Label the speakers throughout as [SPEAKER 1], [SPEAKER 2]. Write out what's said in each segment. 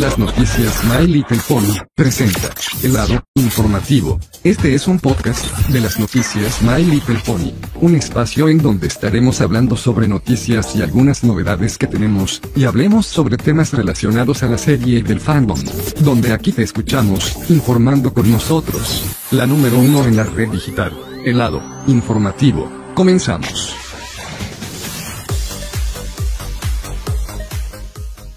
[SPEAKER 1] Las noticias My Little Pony presenta el lado informativo. Este es un podcast de las noticias My Little Pony, un espacio en donde estaremos hablando sobre noticias y algunas novedades que tenemos, y hablemos sobre temas relacionados a la serie del fandom, donde aquí te escuchamos, informando con nosotros. La número uno en la red digital, el lado informativo. Comenzamos.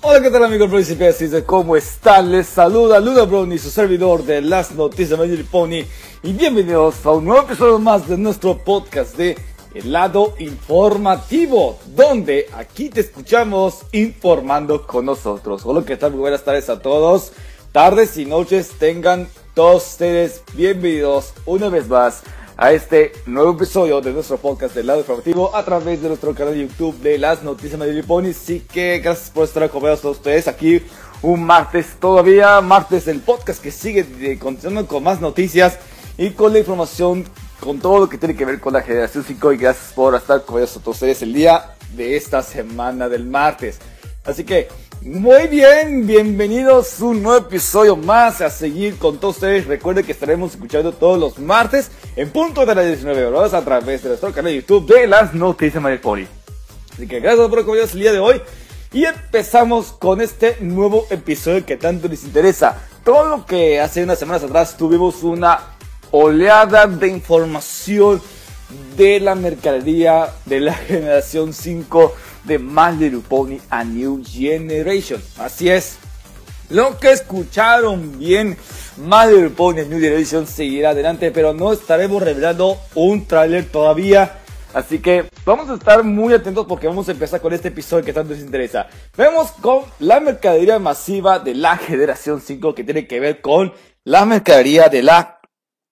[SPEAKER 2] Hola, ¿qué tal amigos principiantes? ¿Cómo están? Les saluda Luna Brownie, su servidor de las noticias de Pony. Y bienvenidos a un nuevo episodio más de nuestro podcast de El lado informativo, donde aquí te escuchamos informando con nosotros. Hola, ¿qué tal? Muy buenas tardes a todos. Tardes y noches tengan todos ustedes bienvenidos una vez más a este nuevo episodio de nuestro podcast del lado informativo a través de nuestro canal de YouTube de las noticias de Pony. Así que gracias por estar acompañados todos ustedes aquí un martes todavía, martes del podcast que sigue continuando con más noticias y con la información, con todo lo que tiene que ver con la generación 5 y gracias por estar con todos ustedes el día de esta semana del martes. Así que muy bien, bienvenidos a un nuevo episodio más a seguir con todos ustedes. Recuerden que estaremos escuchando todos los martes en punto de las 19 horas a través de nuestro canal de YouTube de las noticias Mario Poli. Así que gracias por acompañarnos el día de hoy y empezamos con este nuevo episodio que tanto les interesa. Todo lo que hace unas semanas atrás tuvimos una oleada de información de la mercadería de la generación 5 de My Pony a New Generation. Así es. Lo que escucharon bien, Little Pony New Generation seguirá adelante, pero no estaremos revelando un tráiler todavía. Así que vamos a estar muy atentos porque vamos a empezar con este episodio que tanto les interesa. Vemos con la mercadería masiva de la generación 5 que tiene que ver con la mercadería de la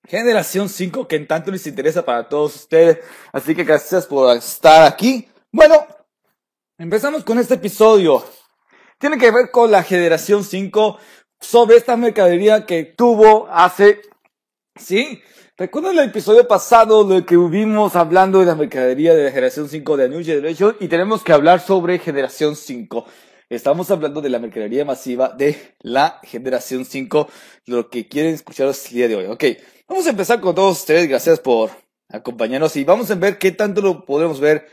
[SPEAKER 2] generación 5 que en tanto les interesa para todos ustedes. Así que gracias por estar aquí. Bueno, Empezamos con este episodio. Tiene que ver con la generación 5 sobre esta mercadería que tuvo hace... ¿Sí? ¿Recuerdan el episodio pasado lo que vimos hablando de la mercadería de la generación 5 de New Generation? Y tenemos que hablar sobre generación 5. Estamos hablando de la mercadería masiva de la generación 5, lo que quieren escuchar el día de hoy. Ok, vamos a empezar con todos ustedes. Gracias por acompañarnos y vamos a ver qué tanto lo podemos ver.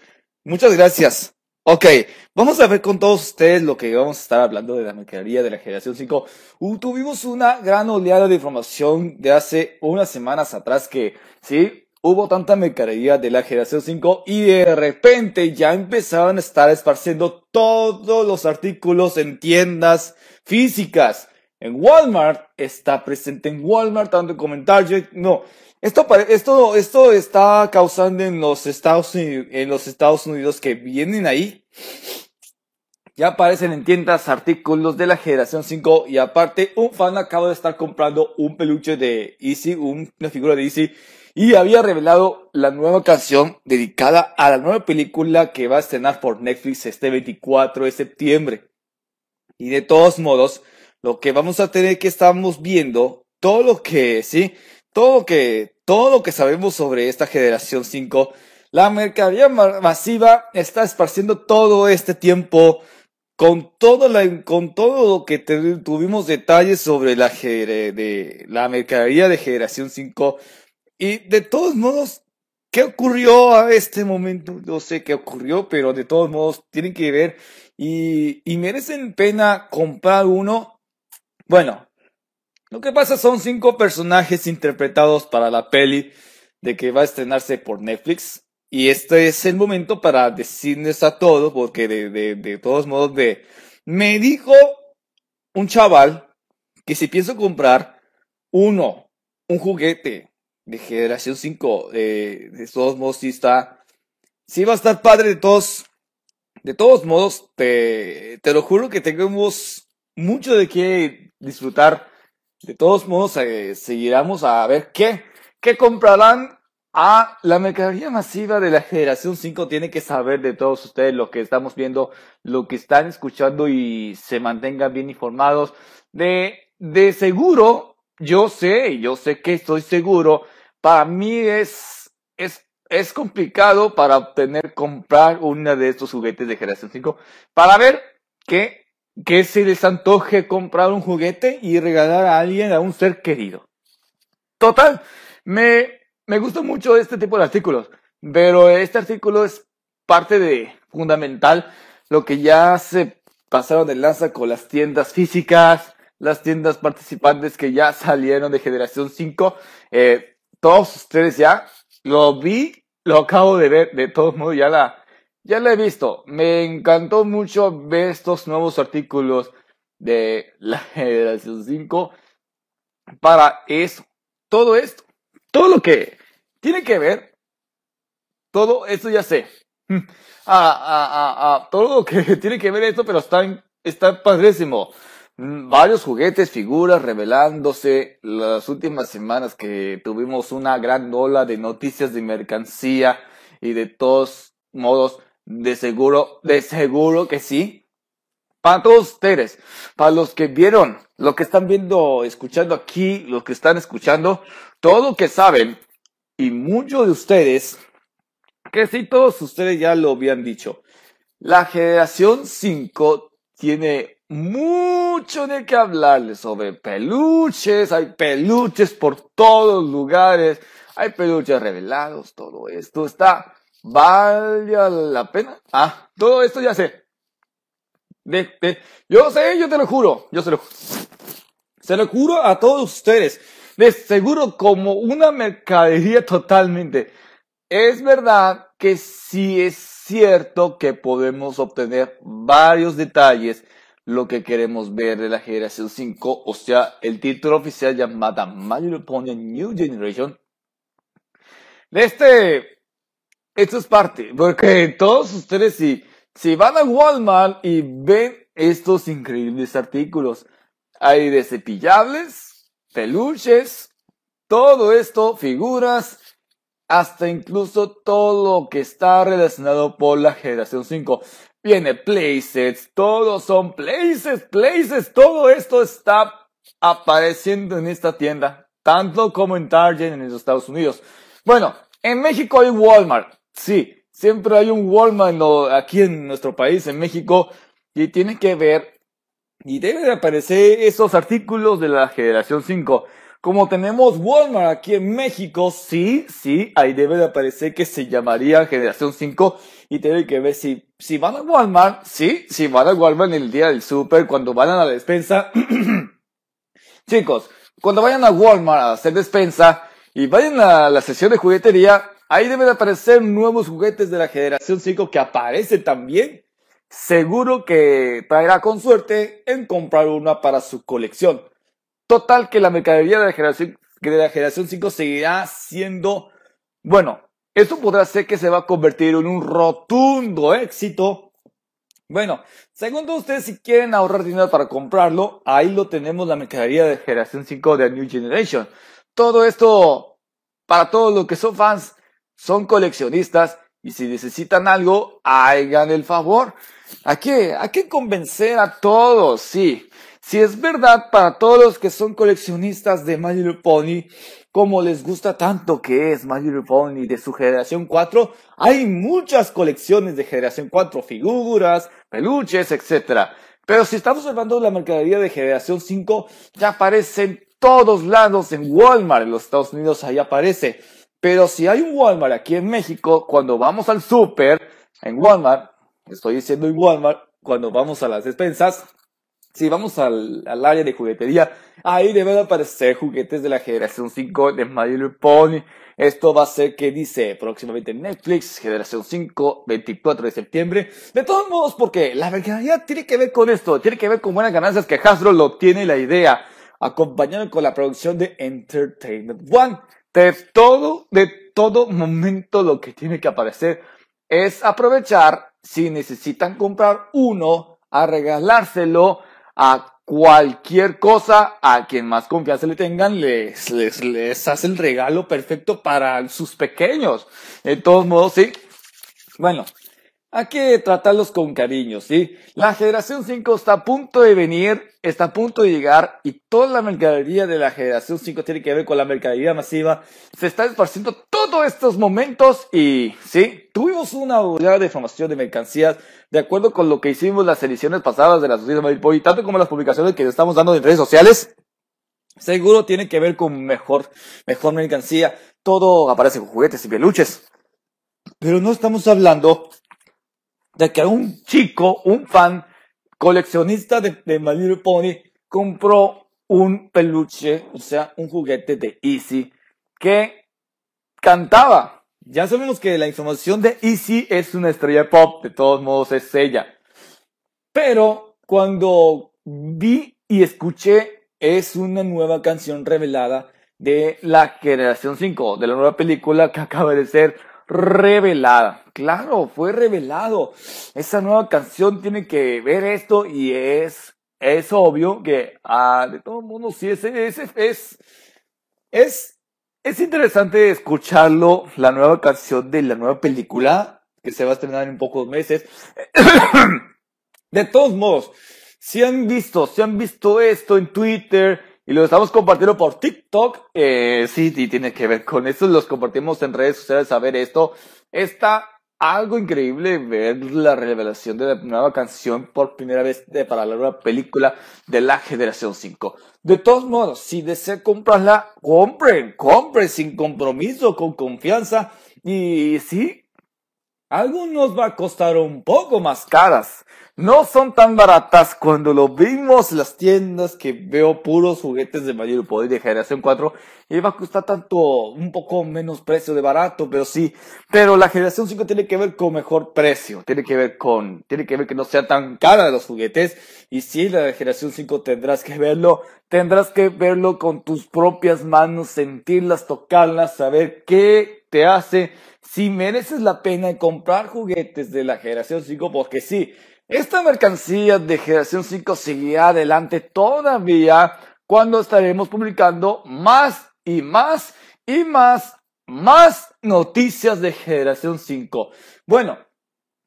[SPEAKER 2] Muchas gracias. Ok, vamos a ver con todos ustedes lo que vamos a estar hablando de la mercadería de la generación 5. Uh, tuvimos una gran oleada de información de hace unas semanas atrás que, sí, hubo tanta mercadería de la generación 5 y de repente ya empezaron a estar esparciendo todos los artículos en tiendas físicas. En Walmart está presente en Walmart, tanto como en no. Esto, esto, esto está causando en los, Estados Unidos, en los Estados Unidos que vienen ahí. Ya aparecen en tiendas artículos de la generación 5 y aparte un fan acaba de estar comprando un peluche de Easy, una figura de Easy y había revelado la nueva canción dedicada a la nueva película que va a estrenar por Netflix este 24 de septiembre. Y de todos modos, lo que vamos a tener que estamos viendo, todo lo que, sí, todo lo que todo lo que sabemos sobre esta generación 5, la mercadería masiva está esparciendo todo este tiempo con todo, la, con todo lo que tuvimos detalles sobre la, de, la mercadería de generación 5 y de todos modos, ¿qué ocurrió a este momento? No sé qué ocurrió, pero de todos modos tienen que ver y merecen pena comprar uno. Bueno, lo que pasa son cinco personajes interpretados para la peli de que va a estrenarse por Netflix. Y este es el momento para decirles a todos, porque de, de, todos modos de, me dijo un chaval que si pienso comprar uno, un juguete de generación 5, de todos modos sí está, sí va a estar padre de todos, de todos modos, te, te lo juro que tenemos mucho de qué disfrutar de todos modos, eh, seguiremos a ver qué, qué comprarán a la mercadería masiva de la generación 5 tiene que saber de todos ustedes lo que estamos viendo, lo que están escuchando y se mantengan bien informados. De, de seguro, yo sé, yo sé que estoy seguro, para mí es, es, es complicado para obtener, comprar una de estos juguetes de generación 5 para ver qué que se les antoje comprar un juguete y regalar a alguien, a un ser querido. Total, me, me gusta mucho este tipo de artículos, pero este artículo es parte de fundamental lo que ya se pasaron de lanza con las tiendas físicas, las tiendas participantes que ya salieron de generación 5. Eh, todos ustedes ya lo vi, lo acabo de ver, de todos modos ya la, ya la he visto. Me encantó mucho ver estos nuevos artículos de la generación 5 para eso. Todo esto, todo lo que tiene que ver, todo esto ya sé. Ah, ah, ah, todo lo que tiene que ver esto, pero está, está padrísimo. Varios juguetes, figuras revelándose. Las últimas semanas que tuvimos una gran ola de noticias de mercancía y de todos modos, de seguro, de seguro que sí. Para todos ustedes, para los que vieron, lo que están viendo, escuchando aquí, los que están escuchando, todo lo que saben, y muchos de ustedes, que sí, todos ustedes ya lo habían dicho. La generación 5 tiene mucho de qué hablarles sobre peluches, hay peluches por todos lugares, hay peluches revelados, todo esto está ¿Vale la pena? Ah, todo esto ya sé. De, de, yo sé, yo te lo juro, yo se lo, se lo juro a todos ustedes. De seguro como una mercadería totalmente. Es verdad que sí es cierto que podemos obtener varios detalles lo que queremos ver de la generación 5, o sea, el título oficial llamada Mario New Generation. De este esto es parte, porque todos ustedes si, si van a Walmart y ven estos increíbles artículos, hay de cepillables, peluches, todo esto, figuras, hasta incluso todo lo que está relacionado por la generación 5. Viene playsets, todos son playsets, playsets, todo esto está apareciendo en esta tienda, tanto como en Target en los Estados Unidos. Bueno, en México hay Walmart, Sí, siempre hay un Walmart aquí en nuestro país, en México, y tiene que ver, y debe de aparecer esos artículos de la generación 5. Como tenemos Walmart aquí en México, sí, sí, ahí debe de aparecer que se llamaría generación 5 y tiene que ver si, si van a Walmart, sí, si van a Walmart en el día del super, cuando van a la despensa. Chicos, cuando vayan a Walmart a hacer despensa y vayan a la sesión de juguetería, Ahí deben aparecer nuevos juguetes de la generación 5 que aparece también. Seguro que traerá con suerte en comprar una para su colección. Total que la mercadería de la generación, de la generación 5 seguirá siendo, bueno, esto podrá ser que se va a convertir en un rotundo éxito. Bueno, según ustedes, si quieren ahorrar dinero para comprarlo, ahí lo tenemos la mercadería de generación 5 de New Generation. Todo esto, para todos los que son fans son coleccionistas y si necesitan algo, hagan el favor. ¿A qué? ¿A qué convencer a todos? Sí. Si es verdad para todos los que son coleccionistas de My Little Pony, como les gusta tanto que es My Little Pony de su generación 4, hay muchas colecciones de generación 4, figuras, peluches, etc. Pero si estamos hablando de la mercadería de generación 5, ya aparece en todos lados, en Walmart, en los Estados Unidos, ahí aparece. Pero si hay un Walmart aquí en México, cuando vamos al súper, en Walmart, estoy diciendo en Walmart, cuando vamos a las despensas, si vamos al, área de juguetería, ahí deben aparecer juguetes de la generación 5 de My Little Pony. Esto va a ser que dice próximamente Netflix, generación 5, 24 de septiembre. De todos modos, porque la mercadería tiene que ver con esto, tiene que ver con buenas ganancias que Hasbro lo tiene la idea, acompañado con la producción de Entertainment One de todo, de todo momento lo que tiene que aparecer es aprovechar si necesitan comprar uno a regalárselo a cualquier cosa a quien más confianza le tengan les, les, les hace el regalo perfecto para sus pequeños. De todos modos, sí. Bueno, hay que tratarlos con cariño, ¿sí? La generación 5 está a punto de venir, está a punto de llegar y toda la mercadería de la generación 5 tiene que ver con la mercadería masiva. Se está esparciendo todos estos momentos y, sí, tuvimos una oleada de información de mercancías de acuerdo con lo que hicimos las ediciones pasadas de la Sociedad de y tanto como las publicaciones que estamos dando en redes sociales. Seguro tiene que ver con mejor, mejor mercancía. Todo aparece con juguetes y peluches. Pero no estamos hablando de que un chico, un fan, coleccionista de, de My Little Pony, compró un peluche, o sea, un juguete de Easy, que cantaba. Ya sabemos que la información de Easy es una estrella pop, de todos modos es ella. Pero cuando vi y escuché, es una nueva canción revelada de la generación 5, de la nueva película que acaba de ser revelada. Claro, fue revelado. Esa nueva canción tiene que ver esto y es, es obvio que ah, de todo mundo sí es, es, es, es, es interesante escucharlo, la nueva canción de la nueva película que se va a estrenar en pocos meses. de todos modos, si han visto, si han visto esto en Twitter, y lo estamos compartiendo por TikTok. Eh, sí, sí, tiene que ver con eso. Los compartimos en redes sociales a ver esto. Está algo increíble ver la revelación de la nueva canción por primera vez de, para la nueva película de la generación 5. De todos modos, si desean comprarla, compren, compren sin compromiso, con confianza. Y sí, algo nos va a costar un poco más caras. No son tan baratas. Cuando lo vimos las tiendas que veo puros juguetes de mayor poder de generación 4 y va a costar tanto un poco menos precio de barato, pero sí, pero la generación 5 tiene que ver con mejor precio, tiene que ver con, tiene que ver que no sea tan cara los juguetes. Y sí, la generación 5 tendrás que verlo, tendrás que verlo con tus propias manos, sentirlas, tocarlas, saber qué hace, si mereces la pena comprar juguetes de la generación 5 porque sí, esta mercancía de generación 5 seguirá adelante todavía cuando estaremos publicando más y más y más, más noticias de generación 5. Bueno,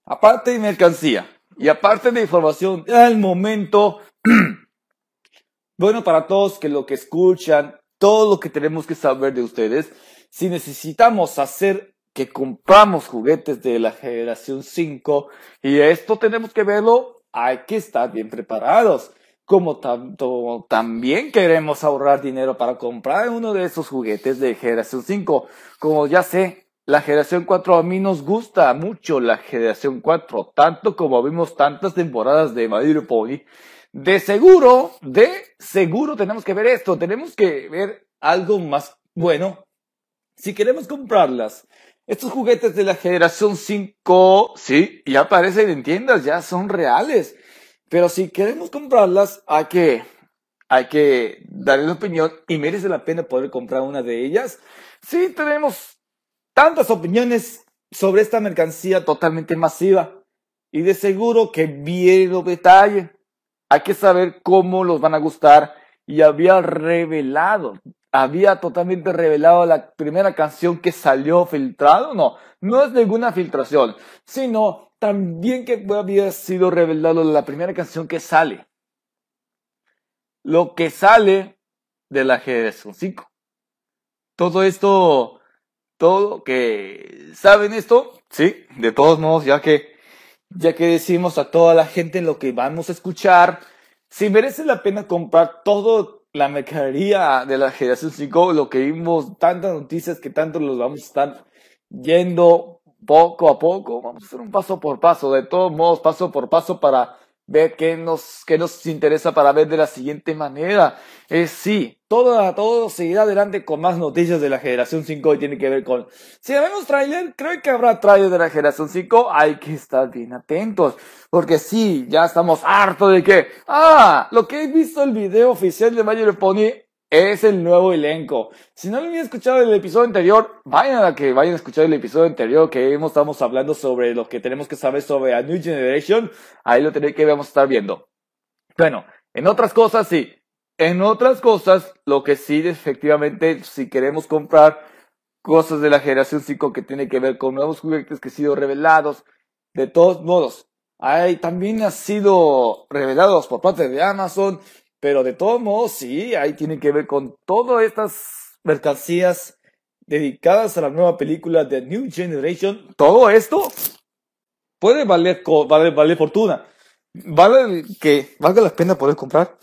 [SPEAKER 2] aparte de mercancía y aparte de información al momento, bueno, para todos que lo que escuchan, todo lo que tenemos que saber de ustedes, si necesitamos hacer que compramos juguetes de la generación 5 y esto tenemos que verlo, hay que estar bien preparados. Como tanto también queremos ahorrar dinero para comprar uno de esos juguetes de generación 5. Como ya sé, la generación 4 a mí nos gusta mucho la generación 4, tanto como vimos tantas temporadas de My Pony. De seguro, de seguro tenemos que ver esto, tenemos que ver algo más bueno. Si queremos comprarlas estos juguetes de la generación 5, sí, ya aparecen en tiendas, ya son reales. Pero si queremos comprarlas, hay que, hay que darle una opinión y merece la pena poder comprar una de ellas. Sí, tenemos tantas opiniones sobre esta mercancía totalmente masiva. Y de seguro que viene detalle. Hay que saber cómo los van a gustar. Y había revelado había totalmente revelado la primera canción que salió filtrado. No, no es ninguna filtración, sino también que había sido revelado la primera canción que sale. Lo que sale de la generación 5. Todo esto, todo que saben esto, sí, de todos modos, ya que, ya que decimos a toda la gente lo que vamos a escuchar, si merece la pena comprar todo la mercadería de la generación 5, lo que vimos, tantas noticias que tanto los vamos a estar yendo poco a poco, vamos a hacer un paso por paso, de todos modos, paso por paso para ver qué nos, qué nos interesa para ver de la siguiente manera. Es sí, todo, todo seguirá adelante con más noticias de la generación 5 y tiene que ver con, si vemos trailer, creo que habrá trailer de la generación 5, hay que estar bien atentos, porque sí, ya estamos hartos de que, ah, lo que he visto el video oficial de Mayor Pony es el nuevo elenco. Si no lo habían escuchado el episodio anterior, vayan a que vayan a escuchar el episodio anterior que hemos, estamos hablando sobre lo que tenemos que saber sobre a New Generation. Ahí lo tenéis que vamos a estar viendo. Bueno, en otras cosas sí. En otras cosas, lo que sí, efectivamente, si queremos comprar cosas de la generación 5 que tiene que ver con nuevos juguetes que han sido revelados, de todos modos, hay, también ha sido revelados por parte de Amazon, pero de todos modos, sí, ahí tiene que ver con todas estas mercancías dedicadas a la nueva película de New Generation. Todo esto puede valer, valer, valer fortuna. Vale que valga la pena poder comprar.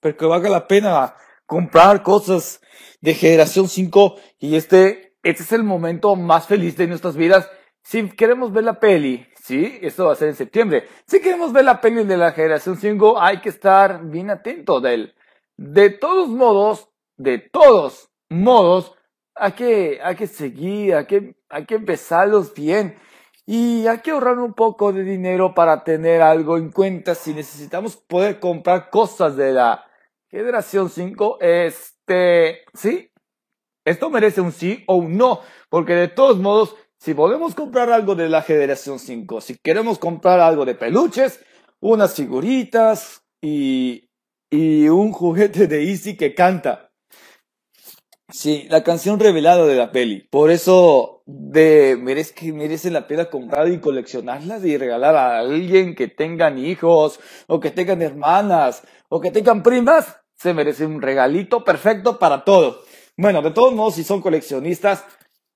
[SPEAKER 2] Pero que valga la pena comprar cosas de generación 5 y este, este es el momento más feliz de nuestras vidas. Si queremos ver la peli, sí, esto va a ser en septiembre. Si queremos ver la peli de la generación 5, hay que estar bien atento de él. De todos modos, de todos modos, hay que, hay que seguir, hay que, hay que empezarlos bien. Y hay que ahorrar un poco de dinero para tener algo en cuenta si necesitamos poder comprar cosas de la generación 5. Este, sí, esto merece un sí o un no, porque de todos modos, si podemos comprar algo de la generación 5, si queremos comprar algo de peluches, unas figuritas y, y un juguete de Easy que canta Sí, la canción revelada de la peli. Por eso de, merece, que merece la pena comprar y coleccionarlas y regalar a alguien que tengan hijos, o que tengan hermanas, o que tengan primas. Se merece un regalito perfecto para todos. Bueno, de todos modos, si son coleccionistas,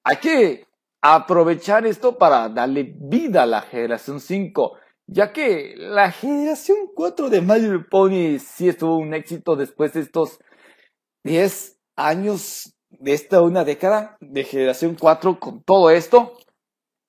[SPEAKER 2] hay que aprovechar esto para darle vida a la generación 5, ya que la generación 4 de Mario Pony sí estuvo un éxito después de estos 10 años de esta una década de generación 4 con todo esto,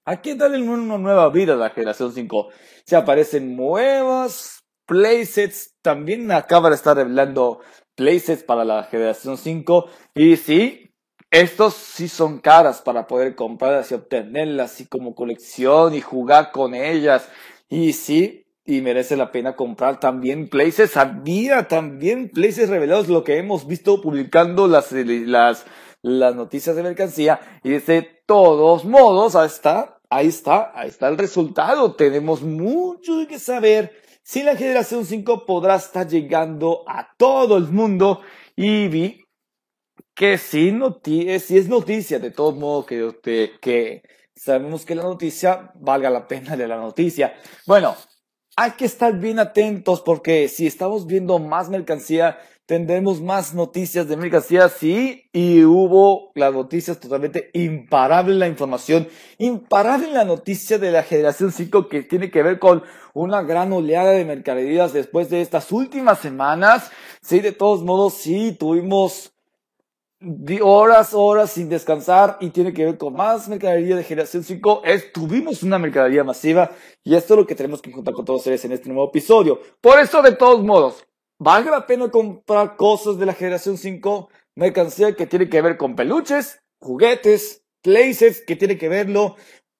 [SPEAKER 2] hay que darle una nueva vida a la generación 5. Se aparecen nuevas playsets, también acaba de estar revelando playsets para la generación 5 y sí, estos sí son caras para poder comprarlas y obtenerlas así como colección y jugar con ellas. Y sí, y merece la pena comprar también places. Había también places revelados, lo que hemos visto publicando las, las, las noticias de mercancía. Y de todos modos, ahí está, ahí está, ahí está el resultado. Tenemos mucho que saber si la generación 5 podrá estar llegando a todo el mundo. Y vi que si, noti si es noticia, de todos modos, que, que sabemos que la noticia valga la pena de la noticia. Bueno, hay que estar bien atentos porque si estamos viendo más mercancía, tendremos más noticias de mercancía, sí, y hubo las noticias totalmente imparable la información, imparable la noticia de la generación 5 que tiene que ver con una gran oleada de mercaderías después de estas últimas semanas. Sí, de todos modos, sí, tuvimos horas, horas sin descansar y tiene que ver con más mercadería de generación 5. Es, tuvimos una mercadería masiva y esto es lo que tenemos que contar con todos ustedes en este nuevo episodio. Por eso, de todos modos, ¿vale la pena comprar cosas de la generación 5? Mercancía que tiene que ver con peluches, juguetes, places que tiene que verlo.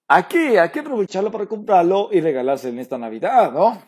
[SPEAKER 2] Aquí hay que aprovecharlo para comprarlo y regalarse en esta Navidad, ¿no?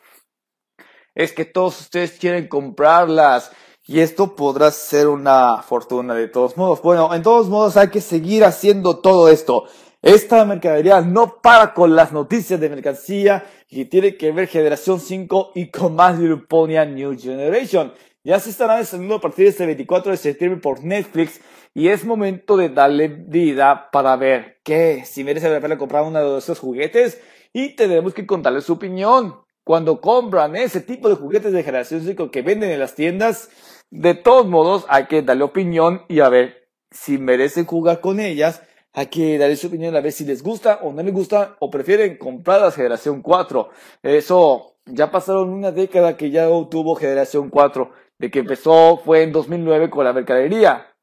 [SPEAKER 2] Es que todos ustedes quieren comprarlas y esto podrá ser una fortuna de todos modos. Bueno, en todos modos hay que seguir haciendo todo esto. Esta mercadería no para con las noticias de mercancía y tiene que ver Generación 5 y con más Luponia New Generation. Ya se estarán estrenando a partir de este 24 de septiembre por Netflix y es momento de darle vida para ver qué, si merece la pena comprar uno de esos juguetes y tenemos que contarles su opinión. Cuando compran ese tipo de juguetes de generación 5 que venden en las tiendas, de todos modos, hay que darle opinión y a ver si merecen jugar con ellas. Hay que darle su opinión a ver si les gusta o no les gusta o prefieren comprar la generación 4. Eso ya pasaron una década que ya tuvo generación 4. De que empezó fue en 2009 con la mercadería.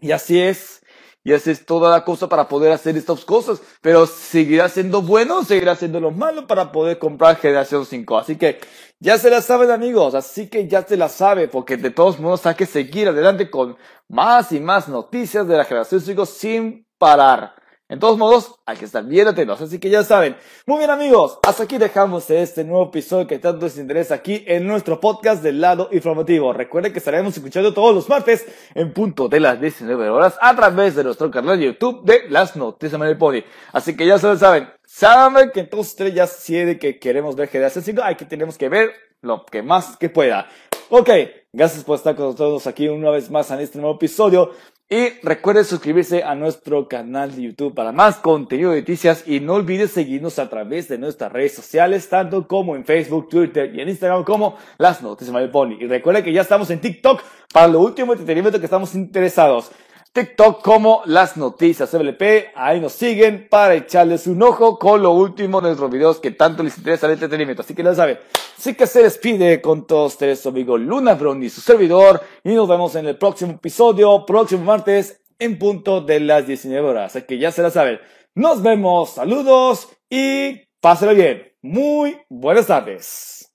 [SPEAKER 2] Y así es y haces toda la cosa para poder hacer estas cosas, pero seguirá siendo bueno, seguirá siendo lo malo para poder comprar generación 5. Así que ya se la saben amigos, así que ya se la sabe, porque de todos modos hay que seguir adelante con más y más noticias de la generación 5 sin parar. En todos modos, hay que estar bien atentos, así que ya saben. Muy bien amigos, hasta aquí dejamos este nuevo episodio que tanto les interesa aquí en nuestro podcast del lado informativo. Recuerden que estaremos escuchando todos los martes en punto de las 19 horas a través de nuestro canal de YouTube de Las Noticias del Pony. Así que ya se lo saben, saben que todos ustedes ya sienten que queremos ver Generación 5, hay que tenemos que ver lo que más que pueda. Ok, gracias por estar con nosotros aquí una vez más en este nuevo episodio. Y recuerde suscribirse a nuestro canal de YouTube para más contenido de noticias y no olvides seguirnos a través de nuestras redes sociales, tanto como en Facebook, Twitter y en Instagram como Las Noticias My Pony. Y recuerde que ya estamos en TikTok para lo último entretenimiento que estamos interesados. TikTok como las noticias CBLP. Ahí nos siguen para echarles un ojo con lo último de nuestros videos que tanto les interesa el entretenimiento. Así que ya saben. Así que se despide con todos ustedes su amigo Luna Brony, su servidor. Y nos vemos en el próximo episodio, próximo martes, en punto de las 19 horas. Así que ya se la saben. Nos vemos, saludos y pásenlo bien. Muy buenas tardes.